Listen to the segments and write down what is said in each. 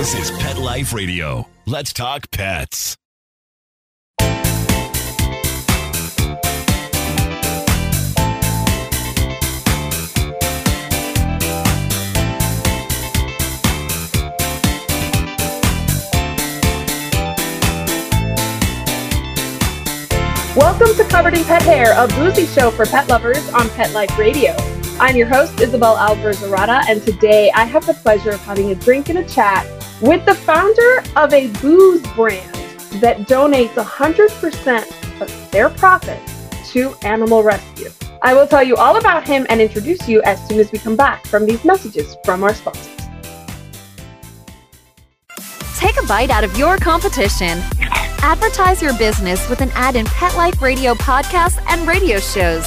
This is Pet Life Radio. Let's talk pets. Welcome to Covered in Pet Hair, a boozy show for pet lovers on Pet Life Radio. I'm your host, Isabel Alvarez Arata, and today I have the pleasure of having a drink and a chat with the founder of a booze brand that donates 100% of their profits to animal rescue. I will tell you all about him and introduce you as soon as we come back from these messages from our sponsors. Take a bite out of your competition. Advertise your business with an ad in Pet Life Radio podcasts and radio shows.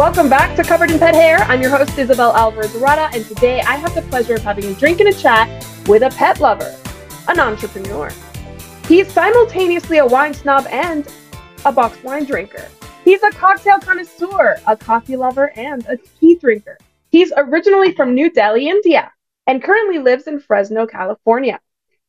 Welcome back to Covered in Pet Hair. I'm your host, Isabel Alvarez Arata, and today I have the pleasure of having a drink and a chat with a pet lover, an entrepreneur. He's simultaneously a wine snob and a boxed wine drinker. He's a cocktail connoisseur, a coffee lover, and a tea drinker. He's originally from New Delhi, India, and currently lives in Fresno, California.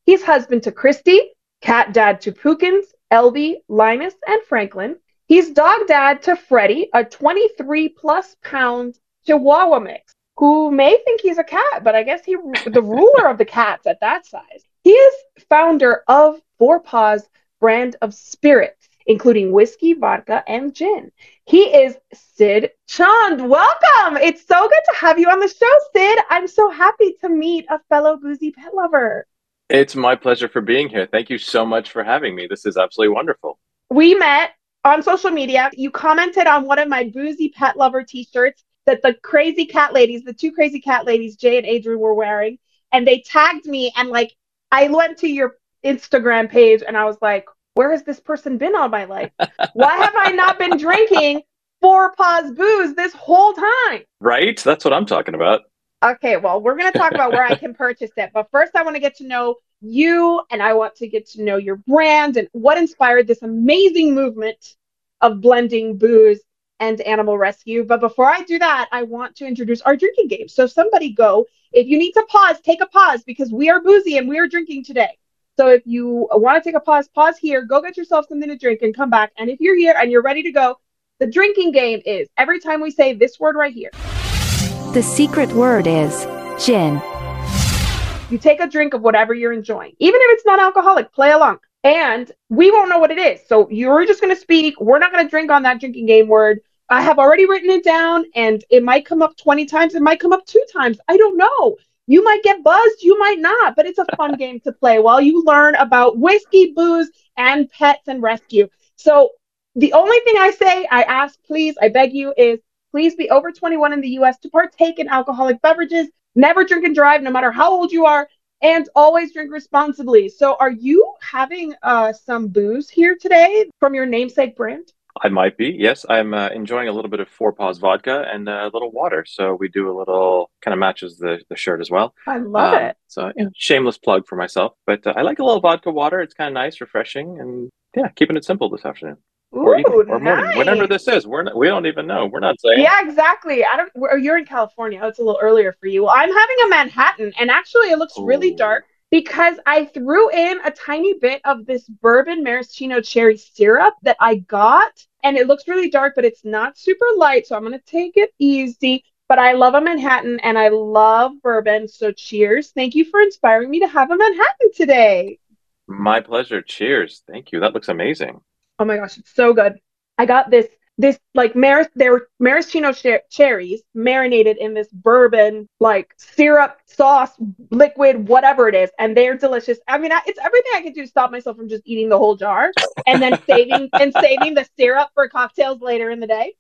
He's husband to Christy, cat dad to Pookins, Elby, Linus, and Franklin. He's dog dad to Freddie, a 23 plus pound Chihuahua mix, who may think he's a cat, but I guess he the ruler of the cats at that size. He is founder of Four Paws brand of spirits, including whiskey, vodka, and gin. He is Sid Chand. Welcome. It's so good to have you on the show, Sid. I'm so happy to meet a fellow boozy pet lover. It's my pleasure for being here. Thank you so much for having me. This is absolutely wonderful. We met on social media. You commented on one of my boozy pet lover t-shirts that the crazy cat ladies, the two crazy cat ladies, Jay and Adrian, were wearing, and they tagged me. And like, I went to your Instagram page and I was like, where has this person been all my life? Why have I not been drinking four paws booze this whole time? Right? That's what I'm talking about. Okay, well, we're going to talk about where I can purchase it. But first, I want to get to know you and I want to get to know your brand and what inspired this amazing movement of blending booze and animal rescue. But before I do that, I want to introduce our drinking game. So, somebody go. If you need to pause, take a pause because we are boozy and we are drinking today. So if you want to take a pause, pause here, go get yourself something to drink and come back. And if you're here and you're ready to go, the drinking game is every time we say this word right here. The secret word is gin. You take a drink of whatever you're enjoying, even if it's not alcoholic, play along. And we won't know what it is. So you're just going to speak. We're not going to drink on that drinking game word. I have already written it down and it might come up 20 times. It might come up two times. I don't know. You might get buzzed, you might not, but it's a fun game to play while you learn about whiskey, booze, and pets and rescue. So the only thing I say, I ask, please, I beg you, is please be over 21 in the US to partake in alcoholic beverages. Never drink and drive, no matter how old you are, and always drink responsibly. So, are you having uh, some booze here today from your namesake brand? I might be. Yes, I'm uh, enjoying a little bit of Four Paws vodka and a little water. So we do a little kind of matches the, the shirt as well. I love um, it. So know, shameless plug for myself, but uh, I like a little vodka water. It's kind of nice, refreshing, and yeah, keeping it simple this afternoon. Ooh, or evening, or nice. morning, whatever this is. We're not, we don't even know. We're not saying. Yeah, exactly. I don't. You're in California. Oh, it's a little earlier for you. Well, I'm having a Manhattan, and actually, it looks Ooh. really dark because I threw in a tiny bit of this bourbon maraschino cherry syrup that I got. And it looks really dark, but it's not super light. So I'm going to take it easy. But I love a Manhattan and I love bourbon. So cheers. Thank you for inspiring me to have a Manhattan today. My pleasure. Cheers. Thank you. That looks amazing. Oh my gosh, it's so good. I got this this like mar- they're maraschino cher- cherries marinated in this bourbon like syrup sauce liquid whatever it is and they're delicious i mean I, it's everything i can do to stop myself from just eating the whole jar and then saving and saving the syrup for cocktails later in the day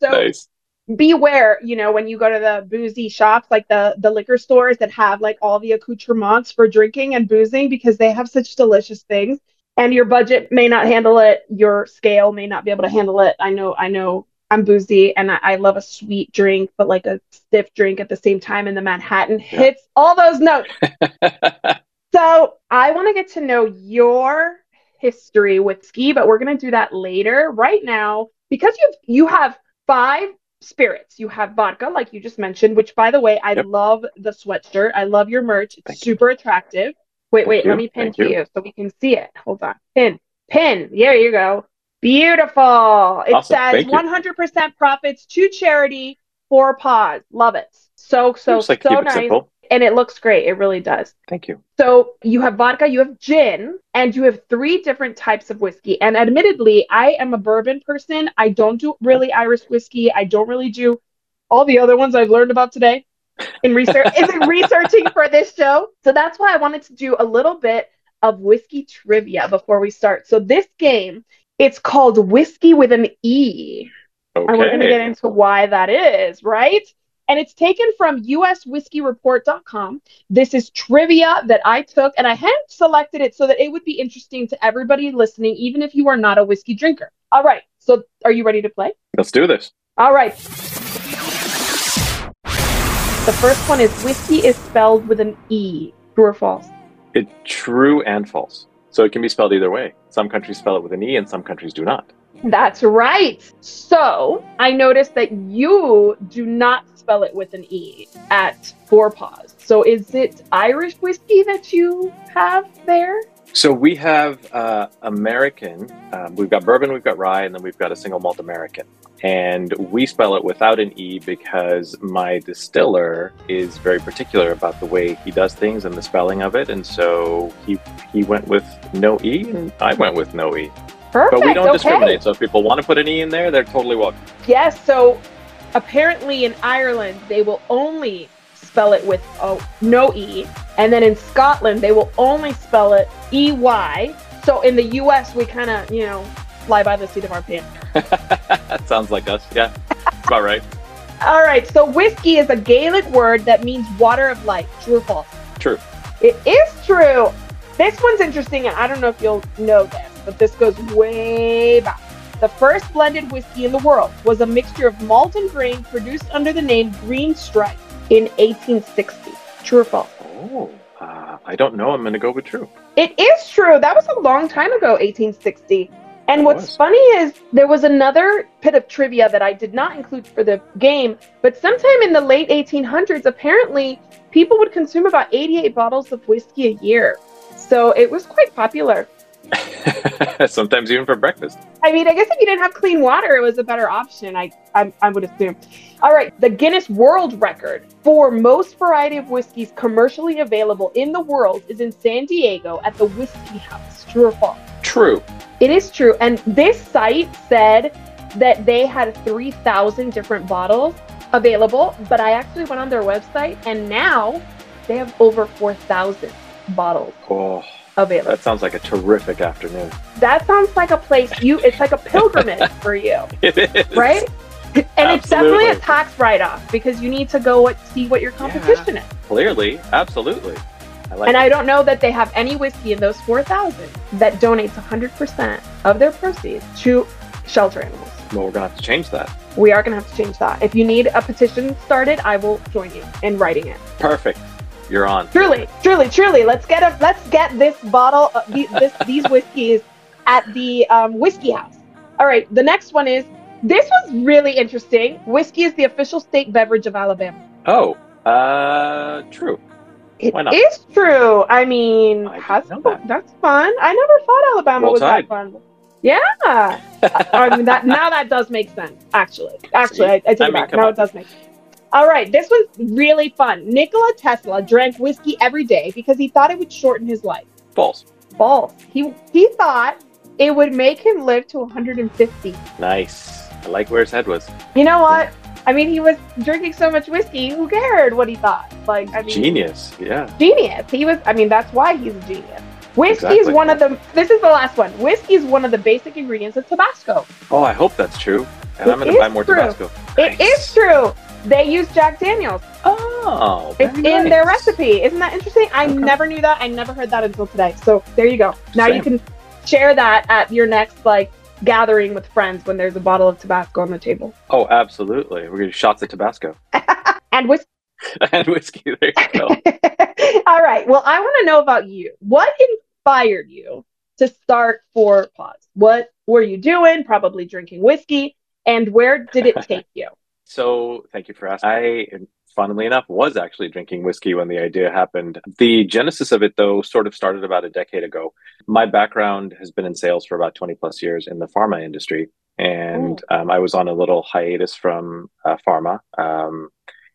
so Nice. beware you know when you go to the boozy shops like the the liquor stores that have like all the accoutrements for drinking and boozing because they have such delicious things and your budget may not handle it your scale may not be able to handle it i know i know i'm boozy and i, I love a sweet drink but like a stiff drink at the same time and the manhattan hits all those notes so I want to get to know your history with ski, but we're going to do that later. Right now, because you you have five spirits. You have vodka, like you just mentioned, which by the way, I Yep. love the sweatshirt. I love your merch. It's Thank you. super attractive. Wait, Thank wait, you. let me pin Thank to you. you so we can see it. Hold on. Pin. Pin. There you go. Beautiful. It Awesome. says Thank 100% profits to charity for paws. Love it. So, so, like so nice. simple. And it looks great. It really does. Thank you. So you have vodka, you have gin, and you have three different types of whiskey. And admittedly, I am a bourbon person. I don't do really Irish whiskey. I don't really do all the other ones I've learned about today in research is in researching for this show. So that's why I wanted to do a little bit of whiskey trivia before we start. So this game, it's called Whiskey with an E. Okay. And we're going to get into why that is, right? And it's taken from uswhiskeyreport.com. This is trivia that I took, and I hand selected it so that it would be interesting to everybody listening, even if you are not a whiskey drinker. All right. So, are you ready to play? Let's do this. All right. The first one is whiskey is spelled with an E. True or false? It true and false. So it can be spelled either way. Some countries spell it with an E and some countries do not. That's right. So I noticed that you do not spell it with an E at Four Paws. So is it Irish whiskey that you have there? So we have uh, American. Um, we've got bourbon, we've got rye, and then we've got a single malt American. And we spell it without an E because my distiller is very particular about the way he does things and the spelling of it. And so he he went with no E, and I went with no E. Perfect. But we don't okay. discriminate. So if people want to put an E in there, they're totally welcome. Yes. So apparently in Ireland they will only spell it with oh, no E, and then in Scotland they will only spell it E Y. So in the U.S. we kind of you know fly by the seat of our pants. that sounds like us. Yeah, that's about right. All right. So whiskey is a Gaelic word that means water of life. True or false? True. It is true. This one's interesting, and I don't know if you'll know this, but this goes way back. The first blended whiskey in the world was a mixture of malt and grain produced under the name Green Stripe in 1860. True or false? Oh, uh, I don't know. I'm going to go with true. It is true. That was a long time ago, 1860. And what's was. funny is there was another bit of trivia that I did not include for the game, but sometime in the late 1800s, apparently people would consume about 88 bottles of whiskey a year. So it was quite popular. Sometimes even for breakfast. I mean, I guess if you didn't have clean water, it was a better option. I, I, I would assume. All right, the Guinness World Record for most variety of whiskeys commercially available in the world is in San Diego at the Whiskey House. True or false? True. It is true. And this site said that they had 3,000 different bottles available, but I actually went on their website and now they have over 4,000 bottles Oh, available. that sounds like a terrific afternoon. That sounds like a place you, it's like a pilgrimage for you, It is. right? And it's definitely a tax write off because you need to go what, see what your competition is. Clearly, absolutely. I like And it. I don't know that they have any whiskey in those 4,000 that donates 100% of their proceeds to shelter animals. well, we're going to have to change that. We are going to have to change that. If you need a petition started, I will join you in writing it. Perfect. You're on. Truly, truly, truly. Let's get a let's get this bottle, of the, this these whiskeys at the um, whiskey house. All right. The next one is this was really interesting. Whiskey is the official state beverage of Alabama. Oh, uh, true. It Why not? is true. I mean, I that's, that. that's fun. I never thought Alabama Roll was Tide. that fun. Yeah. I mean, that now that does make sense. Actually, actually, I, I take I it mean, back. Now on. it does make sense. All right, this was really fun. Nikola Tesla drank whiskey every day because he thought it would shorten his life. False. False. He he thought it would make him live to 150. Nice. I like where his head was. You know what? I mean, he was drinking so much whiskey. Who cared what he thought? Like, I mean, Genius. Yeah. genius. He was. I mean, that's why he's a genius. Whiskey is one of the. This is the last one. Whiskey is one of the basic ingredients of Tabasco. Oh, I hope that's true. And It I'm going to buy more true. Tabasco. It Nice. is true. They use Jack Daniels. Oh, It's very in their recipe. Isn't that interesting? I Okay. never knew that. I never heard that until today. So there you go. Now you can share that at your next like gathering with friends when there's a bottle of Tabasco on the table Oh, absolutely. We're going to shots of Tabasco and whiskey. and whiskey. There you go. All right. Well, I want to know about you. What inspired you to start Four Paws? What were you doing? Probably drinking whiskey. And where did it take you? So, thank you for asking. I, funnily enough, was actually drinking whiskey when the idea happened. The genesis of it, though, sort of started about a decade ago. My background has been in sales for about 20 plus years in the pharma industry. And um, I was on a little hiatus from uh, pharma um,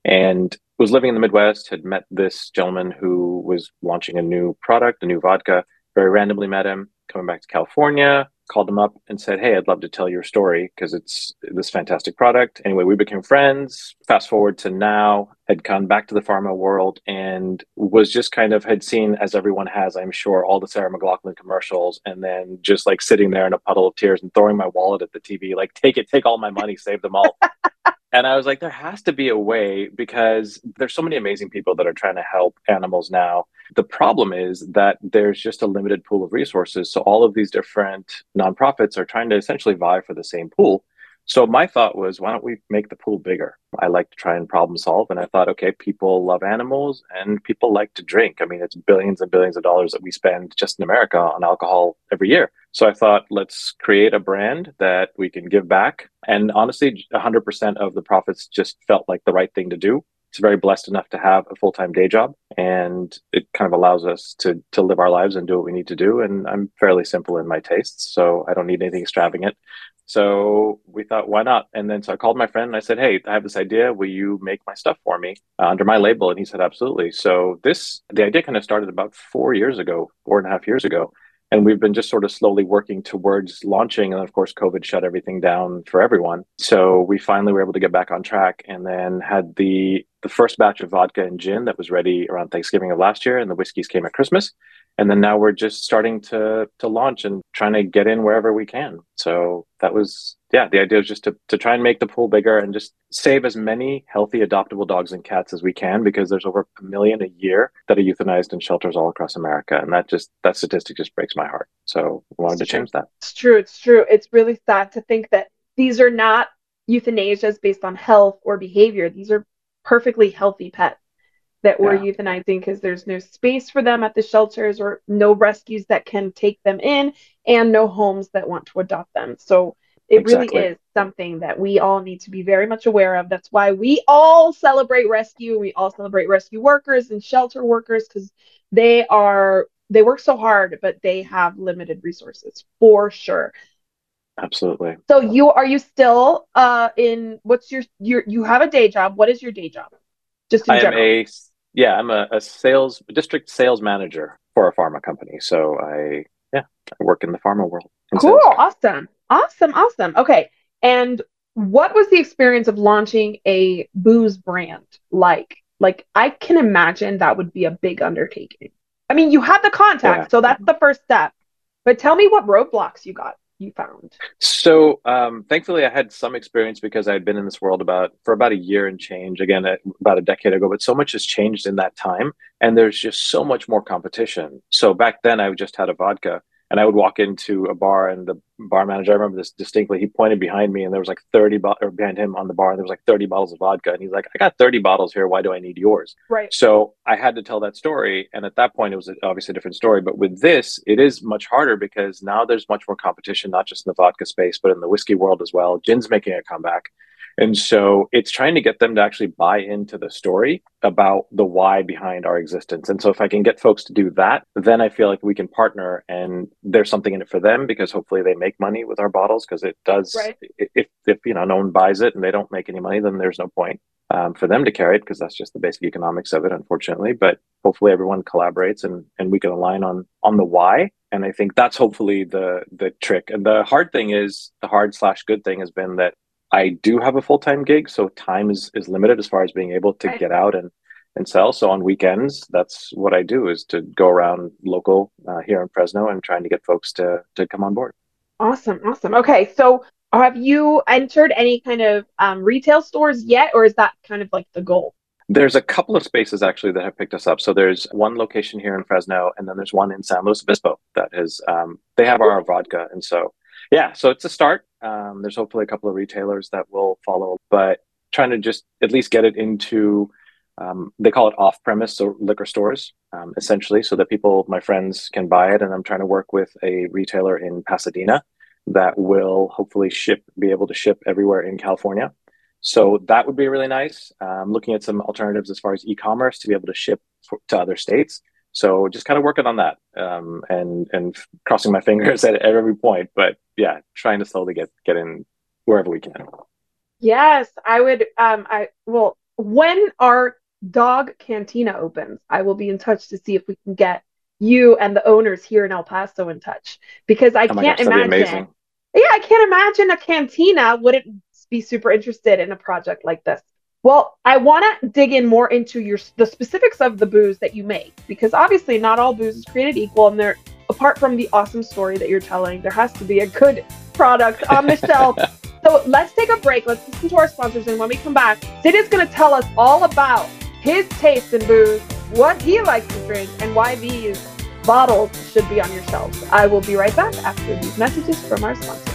and was living in the Midwest, had met this gentleman who was launching a new product, a new vodka. Very randomly met him coming back to California, called him up and said, Hey, I'd love to tell your story because it's this fantastic product. Anyway, we became friends. Fast forward to now, had gone back to the pharma world and was just kind of had seen, as everyone has, I'm sure, all the Sarah McLachlan commercials and then just like sitting there in a puddle of tears and throwing my wallet at the TV, like, take it, take all my money, save them all. And I was like, there has to be a way because there's so many amazing people that are trying to help animals now. The problem is that there's just a limited pool of resources. So all of these different nonprofits are trying to essentially vie for the same pool. So my thought was, why don't we make the pool bigger? I like to try and problem solve. And I thought, okay, people love animals and people like to drink. I mean, it's billions and billions of dollars that we spend just in America on alcohol every year. So I thought, let's create a brand that we can give back. And honestly, 100% of the profits just felt like the right thing to do. It's very blessed enough to have a full time day job, and it kind of allows us to to live our lives and do what we need to do. And I'm fairly simple in my tastes, so I don't need anything extravagant. So we thought, why not? And then so I called my friend and I said, hey, I have this idea. Will you make my stuff for me uh, under my label? And he said, absolutely. So this the idea kind of started about four years ago, four and a half years ago and we've been just sort of slowly working towards launching and of course covid shut everything down for everyone so we finally were able to get back on track and then had the the first batch of vodka and gin that was ready around thanksgiving of last year and the whiskeys came at christmas and then now we're just starting to to launch and trying to get in wherever we can so that was yeah the idea was just to, to try and make the pool bigger and just save as many healthy adoptable dogs and cats as we can because there's over a million a year that are euthanized in shelters all across america and that just that statistic just breaks my heart so we wanted to true. change that It's true. It's true. It's really sad to think that these are not euthanasias based on health or behavior. These are perfectly healthy pets that we're Yeah. euthanizing because there's no space for them at the shelters or no rescues that can take them in and no homes that want to adopt them. So it Exactly. really is something that we all need to be very much aware of. That's why we all celebrate rescue. We all celebrate rescue workers and shelter workers because they are they work so hard, but they have limited resources for sure. absolutely So you are you still uh in what's your your you have a day job? What is your day job? Just in i am general. a yeah i'm a, a sales district sales manager for a pharma company so i yeah i work in the pharma world cool, sales. awesome, awesome, awesome. Okay, and what was the experience of launching a booze brand like? Like I can imagine that would be a big undertaking. I mean, you had the contact, Yeah. so that's the first step. But tell me what roadblocks you got, you found. So um, thankfully, I had some experience because I had been in this world about for about a year and change. Again, about a decade ago, but so much has changed in that time, and there's just so much more competition. So back then, I just had a vodka, and I would walk into a bar, and the bar manager, I remember this distinctly. He pointed behind me, and there was like thirty bo- or behind him on the bar, and there was like thirty bottles of vodka, and he's like, "I got thirty bottles here. Why do I need yours?" Right. So I had to tell that story. And at that point, it was obviously a different story. But with this, it is much harder because now there's much more competition, not just in the vodka space, but in the whiskey world as well. Gin's making a comeback. And so it's trying to get them to actually buy into the story about the why behind our existence. And so if I can get folks to do that, then I feel like we can partner and there's something in it for them because hopefully they make money with our bottles because it does Right. if if you know no one buys it and they don't make any money, then there's no point um, for them to carry it because that's just the basic economics of it, unfortunately. But hopefully everyone collaborates and and we can align on on the why. And I think that's hopefully the the trick. And the hard thing is the hard slash good thing has been that I do have a full time gig, so time is is limited as far as being able to Right. get out and and sell. So on weekends, that's what I do is to go around local uh, here in Fresno and trying to get folks to to come on board. Awesome, awesome. Okay, so have you entered any kind of um, retail stores yet, or is that kind of like the goal? There's a couple of spaces actually that have picked us up. So there's one location here in Fresno, and then there's one in San Luis Obispo that is um, they have our vodka, and so yeah, so it's a start. Um, there's hopefully a couple of retailers that will follow, but trying to just at least get it into um, they call it off-premise, so liquor stores, um, essentially, so that people, my friends, can buy it. And I'm trying to work with a retailer in Pasadena that will hopefully ship, be able to ship everywhere in California. So that would be really nice. Um, looking at some alternatives as far as e-commerce to be able to ship for, to other states. So just kind of working on that um, and and crossing my fingers at, at every point. But yeah, trying to slowly get get in wherever we can. Yes, I would. Um, I well, when our dog cantina opens, I will be in touch to see if we can get you and the owners here in El Paso in touch because I Oh can't gosh, imagine. Yeah, I can't imagine a cantina wouldn't be super interested in a project like this. Well, I want to dig in more into your the specifics of the booze that you make because obviously not all booze is created equal, and there, apart from the awesome story that you're telling, there has to be a good product on the shelf. So let's take a break. Let's listen to our sponsors, and when we come back, Sid is going to tell us all about his taste in booze, what he likes to drink, and why these bottles should be on your shelves. I will be right back after these messages from our sponsors.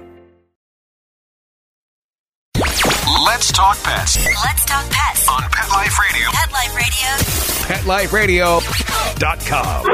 Let's talk pets Let's talk pets. on Pet Life Radio. Pet Life Radio. PetLifeRadio.com.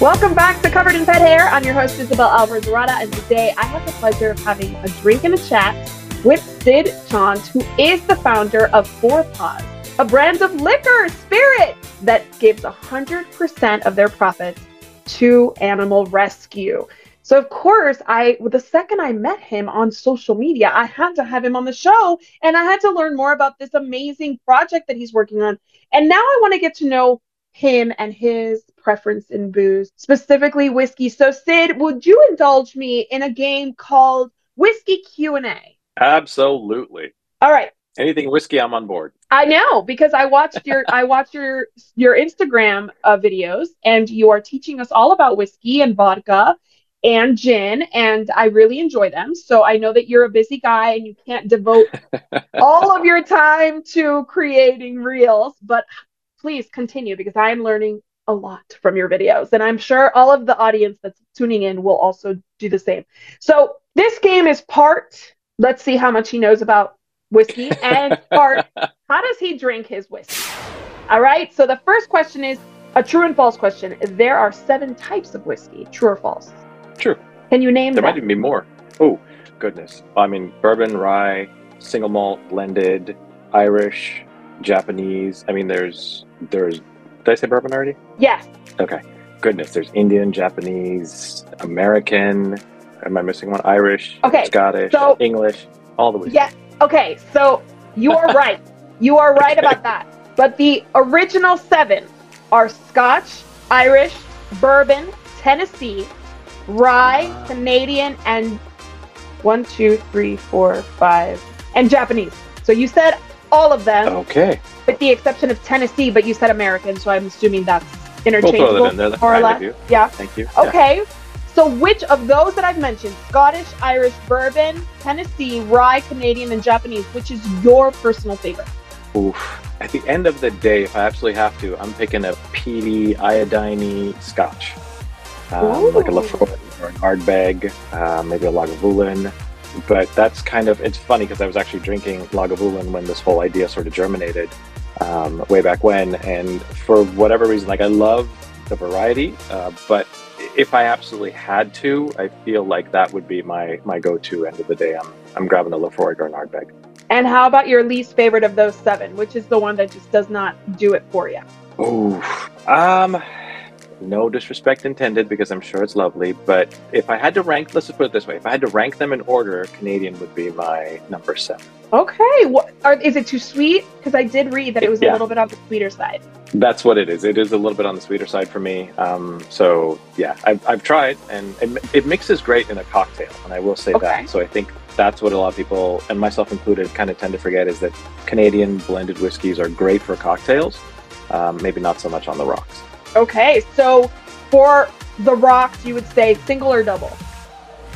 Welcome back to Covered in Pet Hair. I'm your host, Isabel Alvarez Arata, and today I have the pleasure of having a drink and a chat with Sid Chand, who is the founder of Four Paws, a brand of liquor spirit that gives 100% of their profits to animal rescue. So, of course, I the second I met him on social media, I had to have him on the show and I had to learn more about this amazing project that he's working on. And now I want to get to know him and his preference in booze, specifically whiskey. So, Sid, would you indulge me in a game called Whiskey Q&A? Absolutely. All right. Anything whiskey, I'm on board. I know because I watched your I watched your your Instagram uh, videos and you are teaching us all about whiskey and vodka and gin and I really enjoy them. So I know that you're a busy guy and you can't devote all of your time to creating reels, but please continue because I am learning a lot from your videos and I'm sure all of the audience that's tuning in will also do the same. So this game is part let's see how much he knows about whiskey and part how does he drink his whiskey? All right. So the first question is a true and false question. There are seven types of whiskey. True or false? True. Can you name them? There them? might even be more. Oh, goodness. I mean, bourbon, rye, single malt, blended, Irish, Japanese. I mean, there's there's. Did I say bourbon already? Yes. Okay. Goodness, there's Indian, Japanese, American. Am I missing one? Irish, Okay, Scottish, so- English, all the whiskey. Yeah. Okay. So you are right. You are right about that. But the original seven are Scotch, Irish, bourbon, Tennessee, rye, Canadian, and one, two, three, four, five, and Japanese. So you said all of them, Okay. with the exception of Tennessee, but you said American, so I'm assuming that's We'll interchangeable, throw that in there. That's more or less. Yeah. Thank you. Yeah. So, which of those that I've mentioned, Scottish, Irish, bourbon, Tennessee, rye, Canadian, and Japanese, which is your personal favorite? Oof. At the end of the day, if I absolutely have to, I'm picking a peaty, iodine scotch. Um, like a. Laphroaig or an Ardbeg, uh, maybe a Lagavulin. But that's kind of, it's funny because I was actually drinking Lagavulin when this whole idea sort of germinated um, way back when. And for whatever reason, like I love the variety, uh, but if I absolutely had to, I feel like that would be my, my go-to end of the day. I'm, I'm grabbing a Laphroaig or bag. And how about your least favorite of those seven? Which is the one that just does not do it for you? Ooh, um, no disrespect intended because I'm sure it's lovely. But if I had to rank, let's just put it this way: if I had to rank them in order, Canadian would be my number seven. Okay. What are, is it too sweet? Because I did read that it was a little bit on the sweeter side. That's what it is. It is a little bit on the sweeter side for me. Um, so yeah, I've, I've tried, and it, it mixes great in a cocktail, and I will say Okay. that. So I think that's what a lot of people, and myself included, kind of tend to forget is that Canadian blended whiskeys are great for cocktails. Um, maybe not so much on the rocks. Okay. So for the rocks, you would say single or double?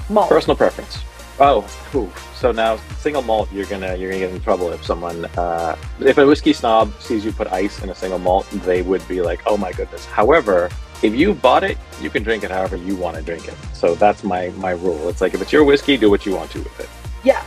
Malt. Personal preference. Oh, ooh. So now single malt, you're gonna you're gonna get in trouble if someone uh, if a whiskey snob sees you put ice in a single malt, they would be like, oh my goodness. However, if you bought it, you can drink it however you want to drink it. So that's my my rule. It's like if it's your whiskey, do what you want to with it. Yeah,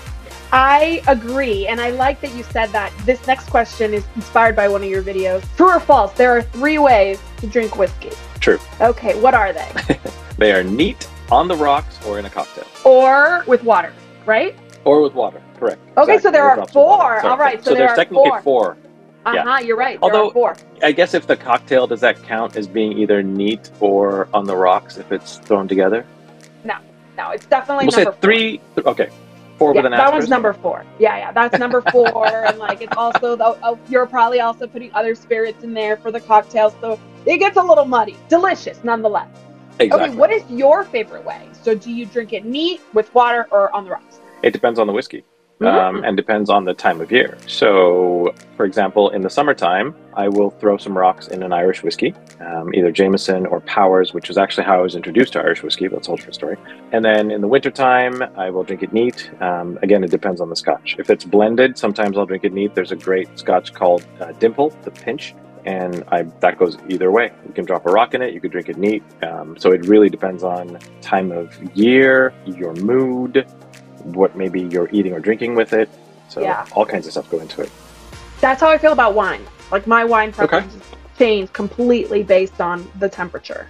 I agree. And I like that you said that. This next question is inspired by one of your videos. True or false? There are three ways to drink whiskey. True. Okay, what are they? They are neat on the rocks or in a cocktail or with water, right? Or with water. Correct. Okay, so there are drops of water. four. All right, so so there there's are technically four. four. Uh Yeah. huh. You're right. Although- four. I guess if the cocktail does that count as being either neat or on the rocks if it's thrown together? No, no, it's definitely We'll say number three. th- okay, four Four. with Yeah, an that asterisk. one's number four. Yeah, yeah, that's number four. and like it's also the, oh, you're probably also putting other spirits in there for the cocktails, so it gets a little muddy. Delicious, nonetheless. Exactly. Okay, what is your favorite way? So do you drink it neat with water or on the rocks? It depends on the whiskey. Mm. Um, and depends on the time of year. So, for example, in the summertime, I will throw some rocks in an Irish whiskey, um, either Jameson or Powers, which is actually how I was introduced to Irish whiskey, but that's a whole different story. And then in the wintertime, I will drink it neat. Um, again, it depends on the scotch. If it's blended, sometimes I'll drink it neat. There's a great scotch called uh, Dimple, the Pinch, and I, that goes either way. You can drop a rock in it, you could drink it neat. Um, so it really depends on time of year, your mood, what maybe you're eating or drinking with it. So Yeah. all kinds of stuff go into it. That's how I feel about wine. Like my wine preferences change completely based on the temperature.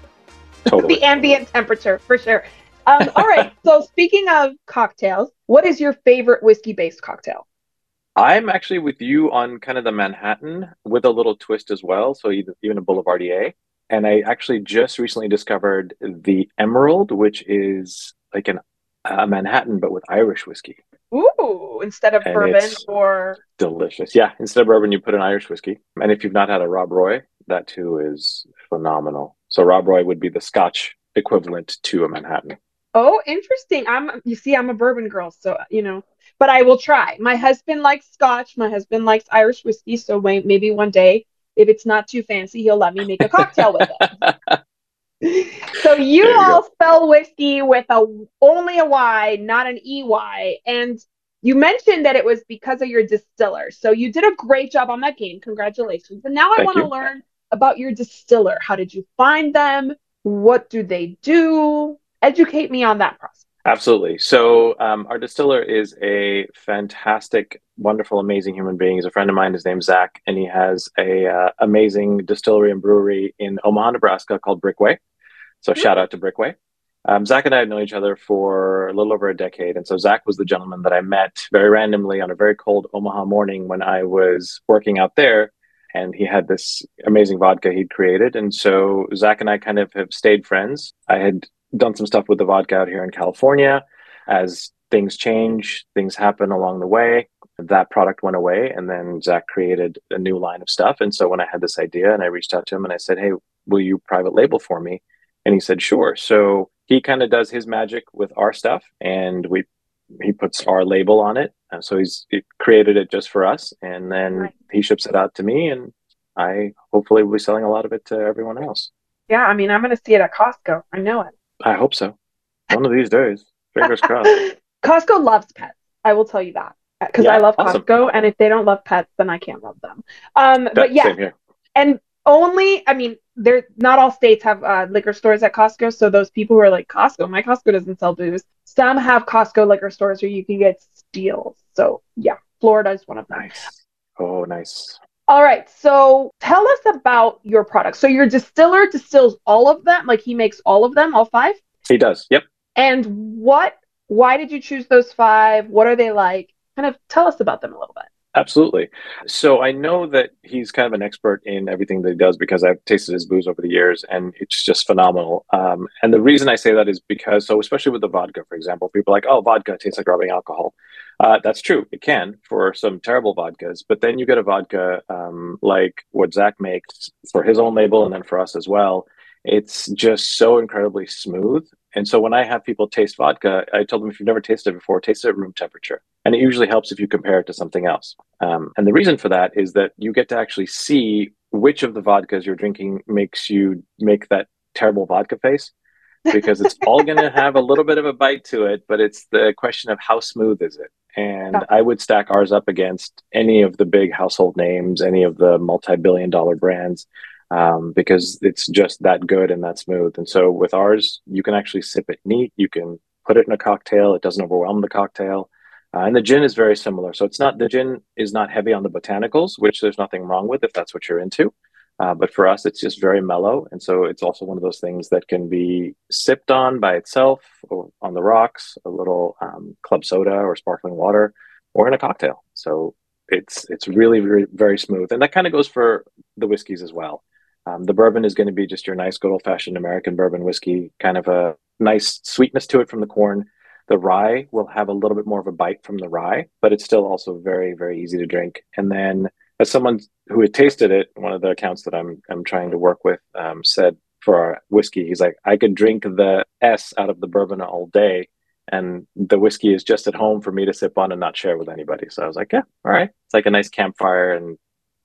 Totally. the ambient temperature for sure. Um, all right. so speaking of cocktails, what is your favorite whiskey based cocktail? I'm actually with you on kind of the Manhattan with a little twist as well. So even a Boulevardier. And I actually just recently discovered the Emerald, which is like an a Manhattan but with Irish whiskey. Ooh, instead of And bourbon or Delicious. Yeah, instead of bourbon, you put an Irish whiskey. And if you've not had a Rob Roy, that too is phenomenal. So Rob Roy would be the Scotch equivalent to a Manhattan. oh, interesting. I'm you see, I'm a bourbon girl, so you know, but I will try. My husband likes Scotch. My husband likes Irish whiskey. So may- maybe one day, if it's not too fancy, he'll let me make a cocktail with it. So you, you all spell whiskey with a only a Y, not an EY. And you mentioned that it was because of your distiller. So you did a great job on that game. Congratulations. And now I want to learn about your distiller. How did you find them? What do they do? Educate me on that process. Absolutely. So, um, our distiller is a fantastic, wonderful, amazing human being. He's a friend of mine. His name's Zach, and he has a uh, amazing distillery and brewery in Omaha, Nebraska called Brickway. So, shout out to Brickway. Um, Zach and I had known each other for a little over a decade, and so Zach was the gentleman that I met very randomly on a very cold Omaha morning when I was working out there, and he had this amazing vodka he'd created, and so Zach and I kind of have stayed friends. I had done some stuff with the vodka out here in California. As things change, things happen along the way. That product went away, and then Zach created a new line of stuff. And so when I had this idea, and I reached out to him and I said, "Hey, will you private label for me?" And he said, "Sure." So he kind of does his magic with our stuff, and we he puts our label on it. And so he's he created it just for us, and then Right. he ships it out to me, and I hopefully will be selling a lot of it to everyone else. Yeah, I mean, I'm going to see it at Costco. I know it. I hope so. One of these days. Fingers crossed. Costco loves pets. I will tell you that because Yeah, I love awesome. Costco, and if they don't love pets, then I can't love them. Um, but yeah, and only I mean, there not all states have uh, liquor stores at Costco. So those people who are like Costco, my Costco doesn't sell booze. Some have Costco liquor stores where you can get steals. So yeah, Florida is one of them. Nice. Oh, nice. All right, so tell us about your products. So your distiller distills all of them, like he makes all of them, all five. He does. Yep. And what? Why did you choose those five? What are they like? Kind of tell us about them a little bit. Absolutely. So I know that he's kind of an expert in everything that he does because I've tasted his booze over the years and it's just phenomenal. Um, and the reason I say that is because, so especially with the vodka, for example, people like, oh, vodka tastes like rubbing alcohol. Uh, that's true. It can for some terrible vodkas. But then you get a vodka um, like what Zach makes for his own label and then for us as well. It's just so incredibly smooth. And so when I have people taste vodka, I tell them if you've never tasted it before, taste it at room temperature. And it usually helps if you compare it to something else. Um, and the reason for that is that you get to actually see which of the vodkas you're drinking makes you make that terrible vodka face because it's all going to have a little bit of a bite to it, but it's the question of how smooth is it. And Yeah. I would stack ours up against any of the big household names, any of the multi billion dollar brands, um, because it's just that good and that smooth. And so with ours, you can actually sip it neat. You can put it in a cocktail, it doesn't overwhelm the cocktail. Uh, and the gin is very similar. So it's not the gin is not heavy on the botanicals, which there's nothing wrong with if that's what you're into. Uh, but for us, it's just very mellow, and so it's also one of those things that can be sipped on by itself, or on the rocks, a little um, club soda or sparkling water, or in a cocktail. So it's it's really, really very smooth, and that kind of goes for the whiskeys as well. Um, the bourbon is going to be just your nice, good old fashioned American bourbon whiskey, kind of a nice sweetness to it from the corn. The rye will have a little bit more of a bite from the rye, but it's still also very, very easy to drink. And then, as someone who had tasted it, one of the accounts that I'm I'm trying to work with um, said for our whiskey, he's like, I could drink the S out of the bourbon all day, and the whiskey is just at home for me to sip on and not share with anybody. So I was like, yeah, all right, it's like a nice campfire and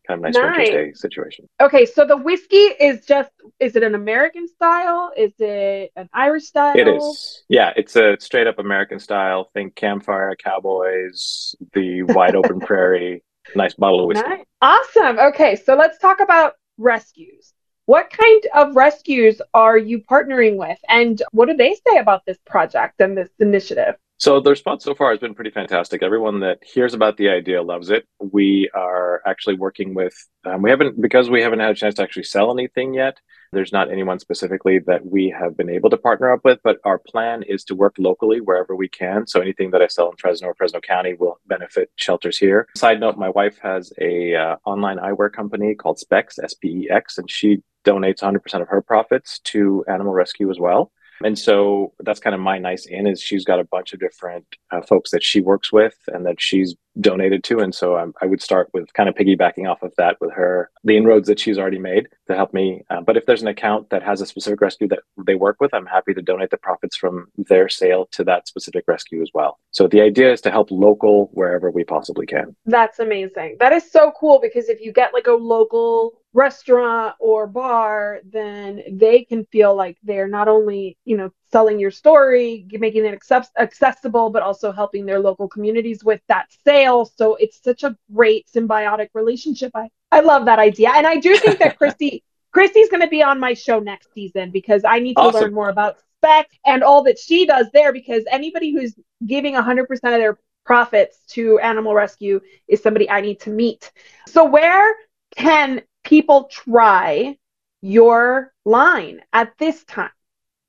kind of nice winter Nice. stay situation. Okay, so the whiskey is just is it an American style? Is it an Irish style? It is. Yeah, it's a straight up American style. Think campfire, cowboys, the wide open prairie, nice bottle of whiskey. Nice. Awesome. Okay, so let's talk about rescues. What kind of rescues are you partnering with, and what do they say about this project and this initiative? So the response so far has been pretty fantastic. Everyone that hears about the idea loves it. We are actually working with. Um, we haven't because we haven't had a chance to actually sell anything yet. There's not anyone specifically that we have been able to partner up with, but our plan is to work locally wherever we can. So anything that I sell in Fresno or Fresno County will benefit shelters here. Side note: My wife has a uh, online eyewear company called Specs S P E X, and she donates 100% of her profits to animal rescue as well. And so that's kind of my nice in is she's got a bunch of different uh, folks that she works with and that she's donated to. And so I'm, I would start with kind of piggybacking off of that with her, the inroads that she's already made to help me. Uh, but if there's an account that has a specific rescue that they work with, I'm happy to donate the profits from their sale to that specific rescue as well. So the idea is to help local wherever we possibly can. That's amazing. That is so cool because if you get like a local restaurant or bar, then they can feel like they're not only, you know, selling your story, making it access- accessible, but also helping their local communities with that sale. So it's such a great symbiotic relationship. I, I love that idea. And I do think that Christy, Christy's going to be on my show next season because I need to Awesome. learn more about spec and all that she does there because anybody who's giving 100% of their profits to animal rescue is somebody I need to meet. So where can people try your line at this time?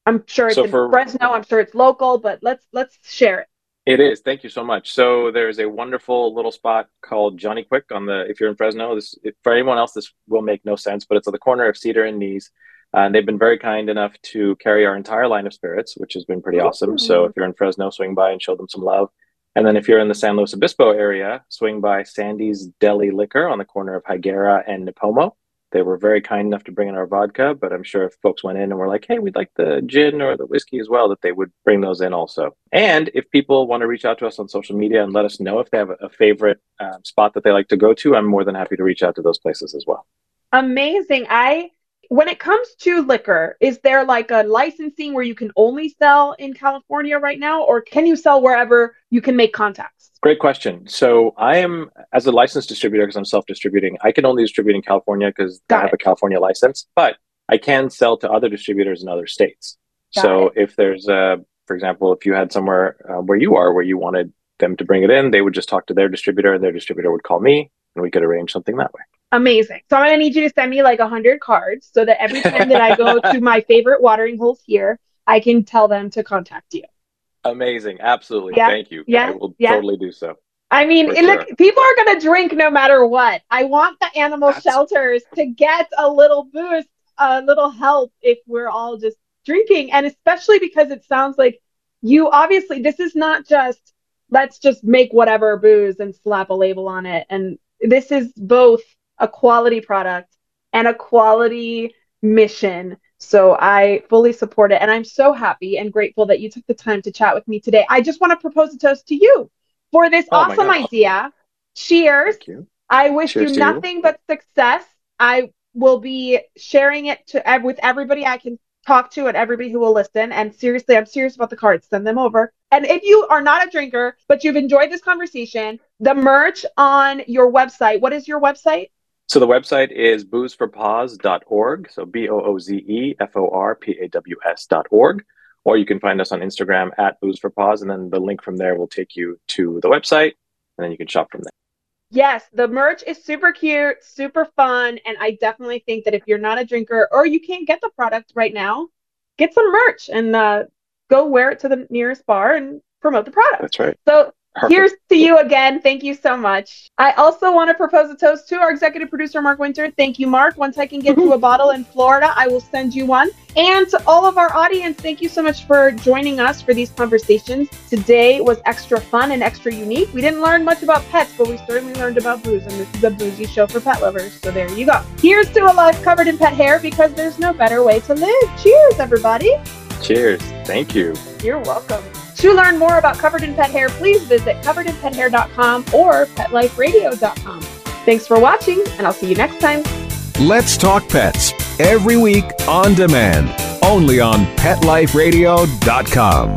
I'm sure it's So in for- Fresno, I'm sure it's local, but let's let's share it. It is. Thank you so much. So there's a wonderful little spot called Johnny Quick on the. If you're in Fresno, this if, for anyone else this will make no sense, but it's on the corner of Cedar and Nees. Uh, and they've been very kind enough to carry our entire line of spirits, which has been pretty awesome. So if you're in Fresno, swing by and show them some love. And then if you're in the San Luis Obispo area, swing by Sandy's Deli Liquor on the corner of Higuera and Nipomo. They were very kind enough to bring in our vodka, but I'm sure if folks went in and were like, hey, we'd like the gin or the whiskey as well, that they would bring those in also. And if people want to reach out to us on social media and let us know if they have a, favorite um, spot that they like to go to, I'm more than happy to reach out to those places as well. Amazing. I when it comes to liquor, is there like a licensing where you can only sell in California right now, or can you sell wherever you can make contacts? Great question. So I am, as a licensed distributor, because I'm self-distributing, I can only distribute in California because I have it. a California license, but I can sell to other distributors in other states. Got so if there's a, for example, if you had somewhere uh, where you are where you wanted them to bring it in, they would just talk to their distributor, and their distributor would call me, and we could arrange something that way. Amazing. So I'm gonna need you to send me like a hundred cards so that every time that I go to my favorite watering holes here, I can tell them to contact you. Amazing, absolutely. Yeah, Thank you. yeah, I will yeah. totally do so. I mean, and look, people are gonna drink no matter what. I want the animal That's- shelters to get a little boost, a little help if we're all just drinking, and especially because it sounds like you obviously this is not just let's just make whatever booze and slap a label on it, and this is both a quality product and a quality mission. So I fully support it, and I'm so happy and grateful that you took the time to chat with me today. I just want to propose a toast to you for this Oh awesome idea. Cheers. Thank you. I wish Cheers you to you. nothing but success. I will be sharing it to ev- with everybody I can talk to and everybody who will listen. And seriously, I'm serious about the cards. Send them over. And if you are not a drinker, but you've enjoyed this conversation, the merch on your website. What is your website? So the website is boozeforpaws.org. So B O O Z E F O R P A W S dot org. Or you can find us on Instagram at booze for paws, and then the link from there will take you to the website, and then you can shop from there. Yes, the merch is super cute, super fun, and I definitely think that if you're not a drinker or you can't get the product right now, get some merch and uh, go wear it to the nearest bar and promote the product. That's right. So Perfect. here's to you again. Thank you so much. I also want to propose a toast to our executive producer, Mark Winter. Thank you, Mark. Once I can get you a bottle in Florida, I will send you one. And to all of our audience, thank you so much for joining us for these conversations. Today was extra fun and extra unique. We didn't learn much about pets, but we certainly learned about booze, and this is a boozy show for pet lovers. So there you go. Here's to a life covered in pet hair because there's no better way to live. Cheers, everybody. Cheers. Thank you. You're welcome. To learn more about Covered in Pet Hair, please visit coveredinpethair.com or petliferadio.com. Thanks for watching, and I'll see you next time. Let's Talk Pets every week on demand, only on PetLifeRadio.com.